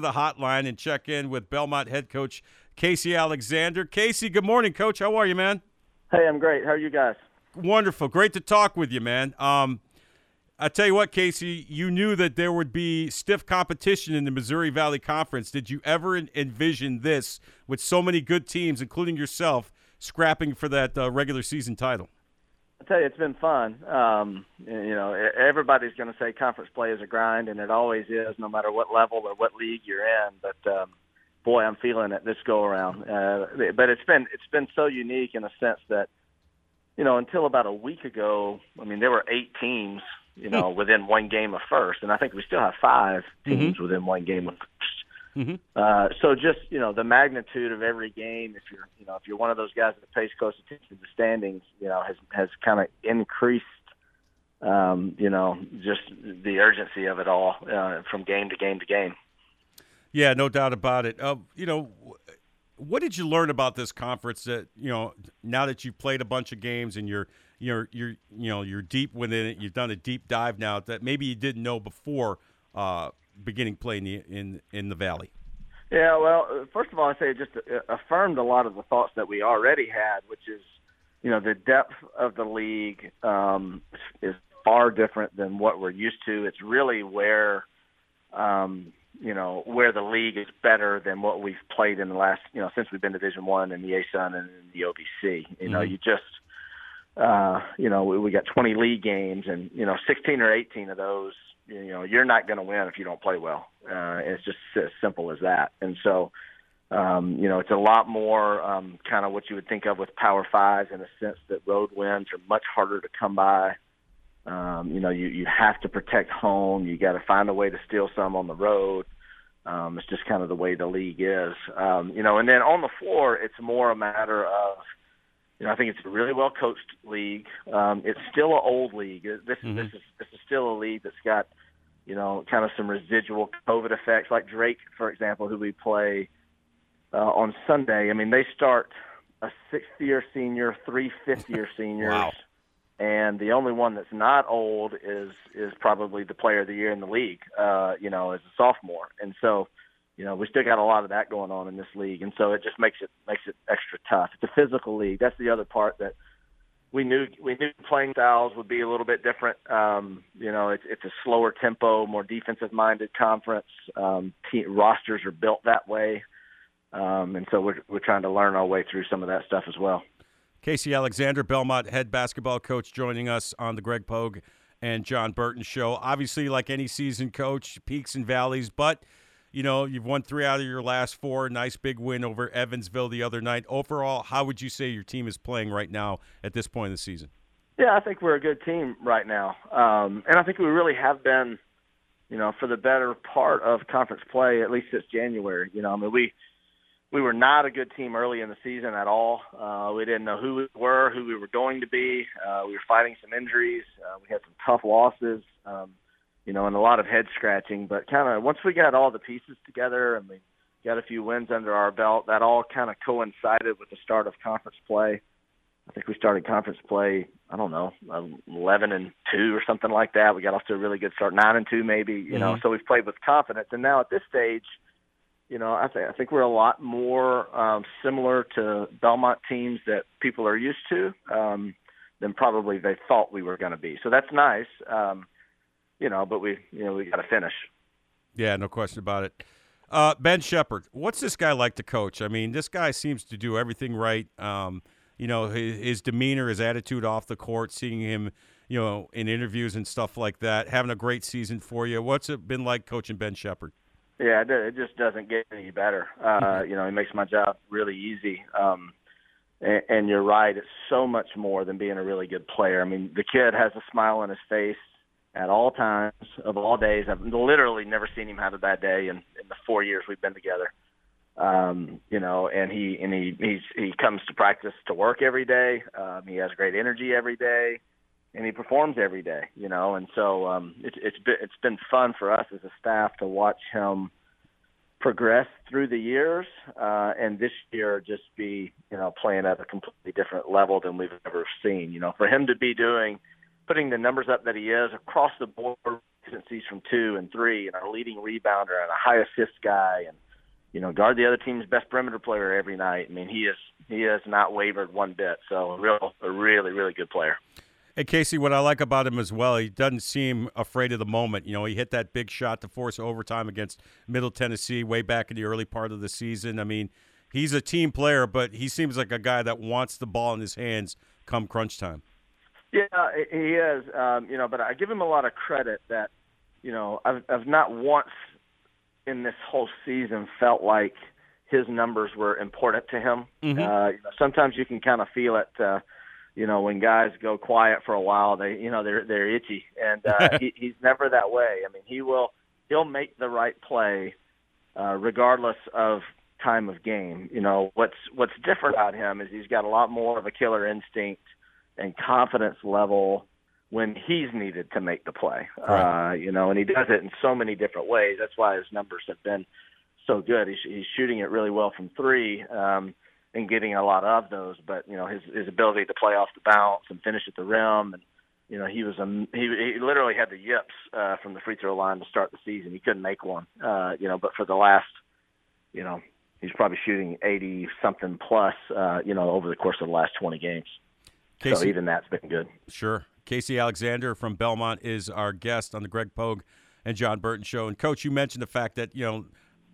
the hotline and check in with Belmont head coach Casey Alexander. Casey, good morning, coach. How are you, man? Hey, I'm great. How are you guys? Wonderful. Great to talk with you, man. Um, I tell you what, Casey, you knew that there would be stiff competition in the Missouri Valley Conference. Did you ever envision this with so many good teams, including yourself, scrapping for that uh, regular season title? I tell you, it's been fun. Um, you know, everybody's going to say conference play is a grind, and it always is, no matter what level or what league you're in. But um, boy, I'm feeling it this go around. Uh, but it's been it's been so unique in a sense that, you know, until about a week ago, I mean, there were eight teams, you know, within one game of first, and I think we still have five teams mm-hmm. within one game of. Mm-hmm. Uh, so just you know the magnitude of every game. If you're you know if you're one of those guys that pays close attention to the standings, you know has has kind of increased. Um, you know, just the urgency of it all uh, from game to game to game. Yeah, no doubt about it. Uh, you know, what did you learn about this conference that you know now that you've played a bunch of games and you're you're you're you know you're deep within it, you've done a deep dive now that maybe you didn't know before uh, beginning play in the, in, in the Valley? Yeah, well, first of all, I say it just affirmed a lot of the thoughts that we already had, which is, you know, the depth of the league um, is far different than what we're used to. It's really where, um, you know, where the league is better than what we've played in the last, you know, since we've been Division One and the ASUN and the OVC. You mm-hmm. know, you just, uh, you know, we, we got 20 league games, and you know, 16 or 18 of those you know you're not going to win if you don't play well. Uh, it's just as simple as that. And so, um, you know, it's a lot more um, kind of what you would think of with Power Fives in the sense that road wins are much harder to come by. Um, you know, you you have to protect home. You got to find a way to steal some on the road. Um, it's just kind of the way the league is. Um, you know, and then on the floor, it's more a matter of you know, I think it's a really well coached league. Um, it's still an old league. This mm-hmm. this is this is still a league that's got, you know, kind of some residual COVID effects. Like Drake, for example, who we play uh, on Sunday. I mean, they start a sixth year senior, three fifth year seniors, wow. and the only one that's not old is is probably the player of the year in the league. Uh, you know, as a sophomore, and so you know, we still got a lot of that going on in this league, and so it just makes it makes it extra tough. It's a physical league. That's the other part that we knew we knew playing styles would be a little bit different. Um, you know, it's it's a slower tempo, more defensive minded conference. Um, rosters are built that way, um, and so we're we're trying to learn our way through some of that stuff as well. Casey Alexander, Belmont head basketball coach, joining us on the Greg Pogue and John Burton show. Obviously, like any season coach, peaks and valleys, but you know, you've won three out of your last four. Nice big win over Evansville the other night. Overall, how would you say your team is playing right now at this point in the season? Yeah, I think we're a good team right now, um, and I think we really have been, you know, for the better part of conference play at least since January. You know, I mean we we were not a good team early in the season at all. Uh, we didn't know who we were, who we were going to be. Uh, we were fighting some injuries. Uh, we had some tough losses. Um, you know, and a lot of head scratching. But kind of once we got all the pieces together and we got a few wins under our belt, that all kind of coincided with the start of conference play. I think we started conference play, I don't know, eleven and two or something like that. We got off to a really good start, nine and two maybe. You mm-hmm. know, so we've played with confidence. And now at this stage, you know, I think I think we're a lot more um, similar to Belmont teams that people are used to um, than probably they thought we were going to be. So that's nice. Um, you know, but we, you know, we got to finish. Yeah, no question about it. Uh, ben Sheppard, what's this guy like to coach? I mean, this guy seems to do everything right. Um, you know, his, his, demeanor, his attitude off the court, seeing him, you know, in interviews and stuff like that, having a great season for you. What's it been like coaching Ben Sheppard? Yeah, it just doesn't get any better. Uh, you know, he makes my job really easy. Um, and, and you're right, it's so much more than being a really good player. I mean, the kid has a smile on his face at all times of all days. I've literally never seen him have a bad day in, in the four years we've been together. Um, you know, and he and he he's he comes to practice to work every day. Um, he has great energy every day, and he performs every day. You know, and so um, it's it's been it's been fun for us as a staff to watch him progress through the years, uh, and this year just be you know playing at a completely different level than we've ever seen. You know, for him to be doing putting the numbers up that he is across the board, consistencies from two and three, and our leading rebounder and a high assist guy, and you know guard the other team's best perimeter player every night. I mean, he is he has not wavered one bit. So a real a really really good player. Hey Casey, what I like about him as well, he doesn't seem afraid of the moment. You know, he hit that big shot to force overtime against Middle Tennessee way back in the early part of the season. I mean, he's a team player, but he seems like a guy that wants the ball in his hands come crunch time. Yeah, he is. Um, you know, but I give him a lot of credit that, you know, I've, I've not once in this whole season felt like his numbers were important to him. Mm-hmm. Uh, you know, sometimes you can kind of feel it. Uh, you know, when guys go quiet for a while, they, you know, they're they're itchy, and uh, he, he's never that way. I mean, he will he'll make the right play, uh, regardless of time of game. You know, what's what's different about him is he's got a lot more of a killer instinct and confidence level when he's needed to make the play. Right. Uh, you know, and he does it in so many different ways. That's why his numbers have been so good. He's, he's shooting it really well from three. Um, and getting a lot of those. But you know his his ability to play off the bounce and finish at the rim, and you know he was a he he literally had the yips uh, from the free throw line to start the season. He couldn't make one. Uh, you know, but for the last, you know, he's probably shooting eighty something plus. Uh, you know, over the course of the last twenty games. Casey, so even that's been good. Sure. Casey Alexander from Belmont is our guest on the Greg Pogue and John Burton show. And coach, you mentioned the fact that you know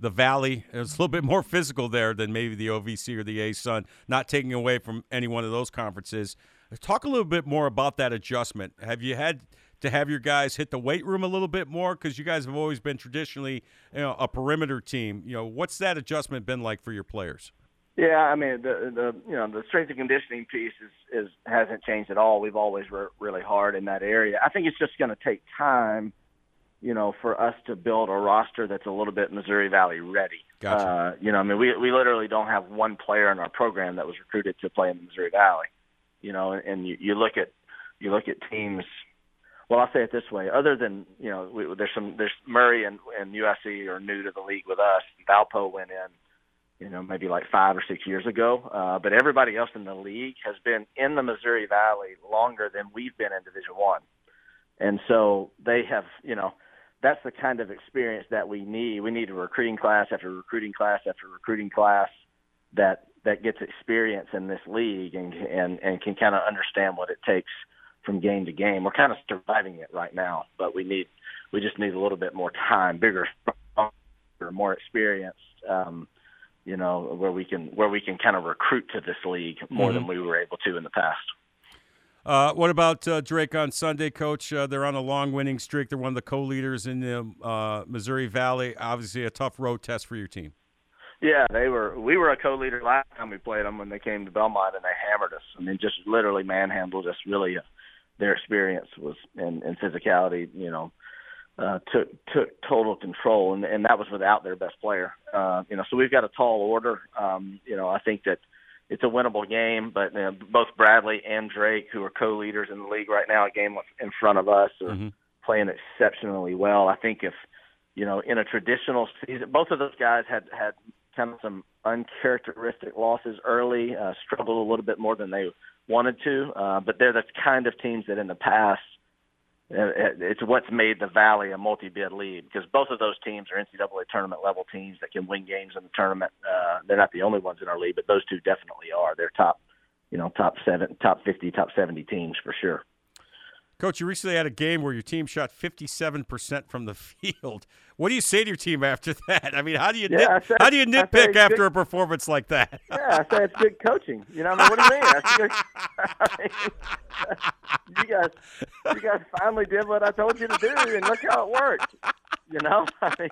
the Valley is a little bit more physical there than maybe the OVC or the ASUN, not taking away from any one of those conferences. Talk a little bit more about that adjustment. Have you had to have your guys hit the weight room a little bit more because you guys have always been traditionally you know, a perimeter team? You know, what's that adjustment been like for your players? Yeah, I mean the the you know the strength and conditioning piece is is hasn't changed at all. We've always worked really hard in that area. I think it's just going to take time you know, for us to build a roster that's a little bit Missouri Valley ready. Gotcha. Uh, you know, I mean, we we literally don't have one player in our program that was recruited to play in the Missouri Valley. You know, and you, you look at you look at teams. Well, I'll say it this way: other than you know, we, there's some there's Murray and and UIC are new to the league with us. Valpo went in, you know, maybe like five or six years ago. Uh, but everybody else in the league has been in the Missouri Valley longer than we've been in Division One, and so they have, you know that's the kind of experience that we need. We need a recruiting class after recruiting class after recruiting class that that gets experience in this league and and and can kind of understand what it takes from game to game. We're kind of surviving it right now, but we need we just need a little bit more time, bigger, stronger, more experienced. Um, you know, where we can where we can kind of recruit to this league more mm-hmm. than we were able to in the past. Uh, what about uh, Drake on Sunday, Coach? Uh, they're on a long winning streak. They're one of the co-leaders in the uh, Missouri Valley. Obviously, a tough road test for your team. Yeah, they were. We were a co-leader last time we played them when they came to Belmont, and they hammered us. I mean, just literally manhandled us. Really, uh, their experience was and, and physicality. You know, uh, took took total control, and, and that was without their best player. Uh, you know, so we've got a tall order. Um, you know, I think that it's a winnable game, but you know, both Bradley and Drake, who are co-leaders in the league right now, a game in front of us, are mm-hmm. playing exceptionally well. I think if you know, in a traditional season, both of those guys had had kind of some uncharacteristic losses early, uh, struggled a little bit more than they wanted to, uh, but they're the kind of teams that in the past it's what's made the Valley a multi-bid league because both of those teams are NCAA tournament level teams that can win games in the tournament. Uh, they're not the only ones in our league, but those two definitely are. They're top, you know, top seven, top fifty, top seventy teams for sure. Coach, you recently had a game where your team shot 57% from the field. What do you say to your team after that? I mean, how do you yeah, nit, said, how do you nitpick after good. a performance like that? Yeah, I say it's good coaching. You know, I mean, what do you mean? I mean, you guys, you guys finally did what I told you to do, and look how it worked. You know, I mean,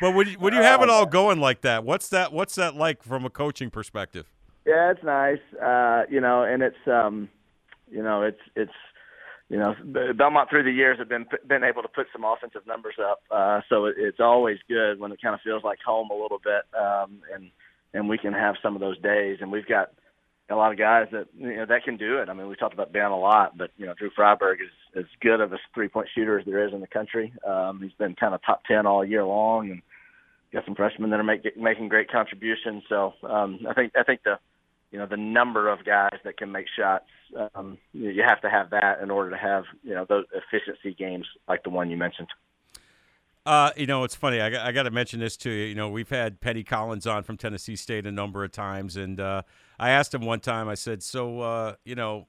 but when you, when you have it all going like that, what's that? What's that like from a coaching perspective? Yeah, it's nice. Uh, you know, and it's um, you know, it's it's you know, Belmont through the years have been been able to put some offensive numbers up, uh, so it, it's always good when it kind of feels like home a little bit, um, and and we can have some of those days, and we've got a lot of guys that you know that can do it. I mean, we talked about Ben a lot, but you know, Drew Friberg is as good of a three point shooter as there is in the country. Um, he's been kind of top ten all year long, and got some freshmen that are make, making great contributions. So um, I think I think the you know the number of guys that can make shots. Um, you have to have that in order to have you know those efficiency games like the one you mentioned. Uh, you know, it's funny. I I got to mention this to you. You know, we've had Penny Collins on from Tennessee State a number of times, and uh, I asked him one time. I said, "So, uh, you know,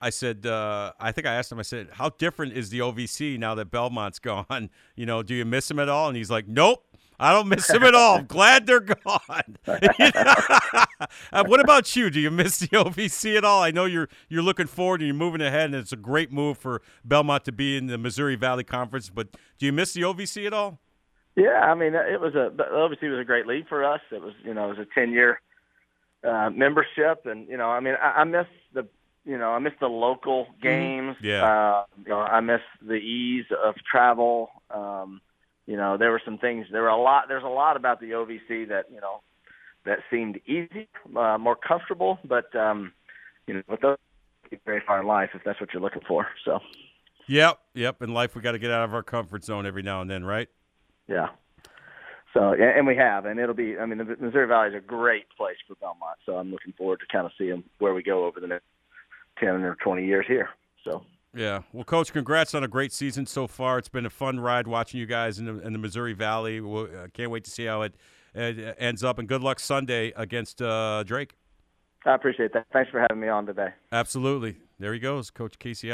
I said, uh, I think I asked him. I said, how different is the OVC now that Belmont's gone? You know, do you miss him at all?" And he's like, "Nope." I don't miss them at all. I'm glad they're gone. uh, what about you? Do you miss the OVC at all? I know you're you're looking forward and you're moving ahead, and it's a great move for Belmont to be in the Missouri Valley Conference. But do you miss the OVC at all? Yeah, I mean, it was a OVC was a great league for us. It was you know it was a ten year uh, membership, and you know I mean I, I miss the you know I miss the local mm-hmm. games. Yeah, uh, you know I miss the ease of travel. Um, you know, there were some things. There were a lot. There's a lot about the OVC that you know that seemed easy, uh, more comfortable. But um, you know, with those, very far in life if that's what you're looking for. So. Yep, yep. In life, we got to get out of our comfort zone every now and then, right? Yeah. So, and we have, and it'll be. I mean, the Missouri Valley is a great place for Belmont. So, I'm looking forward to kind of seeing where we go over the next ten or twenty years here. So. Yeah. Well, Coach, congrats on a great season so far. It's been a fun ride watching you guys in the, in the Missouri Valley. We'll, uh, can't wait to see how it, it, ends up. And good luck Sunday against uh, Drake. I appreciate that. Thanks for having me on today. Absolutely. There he goes, Coach Casey.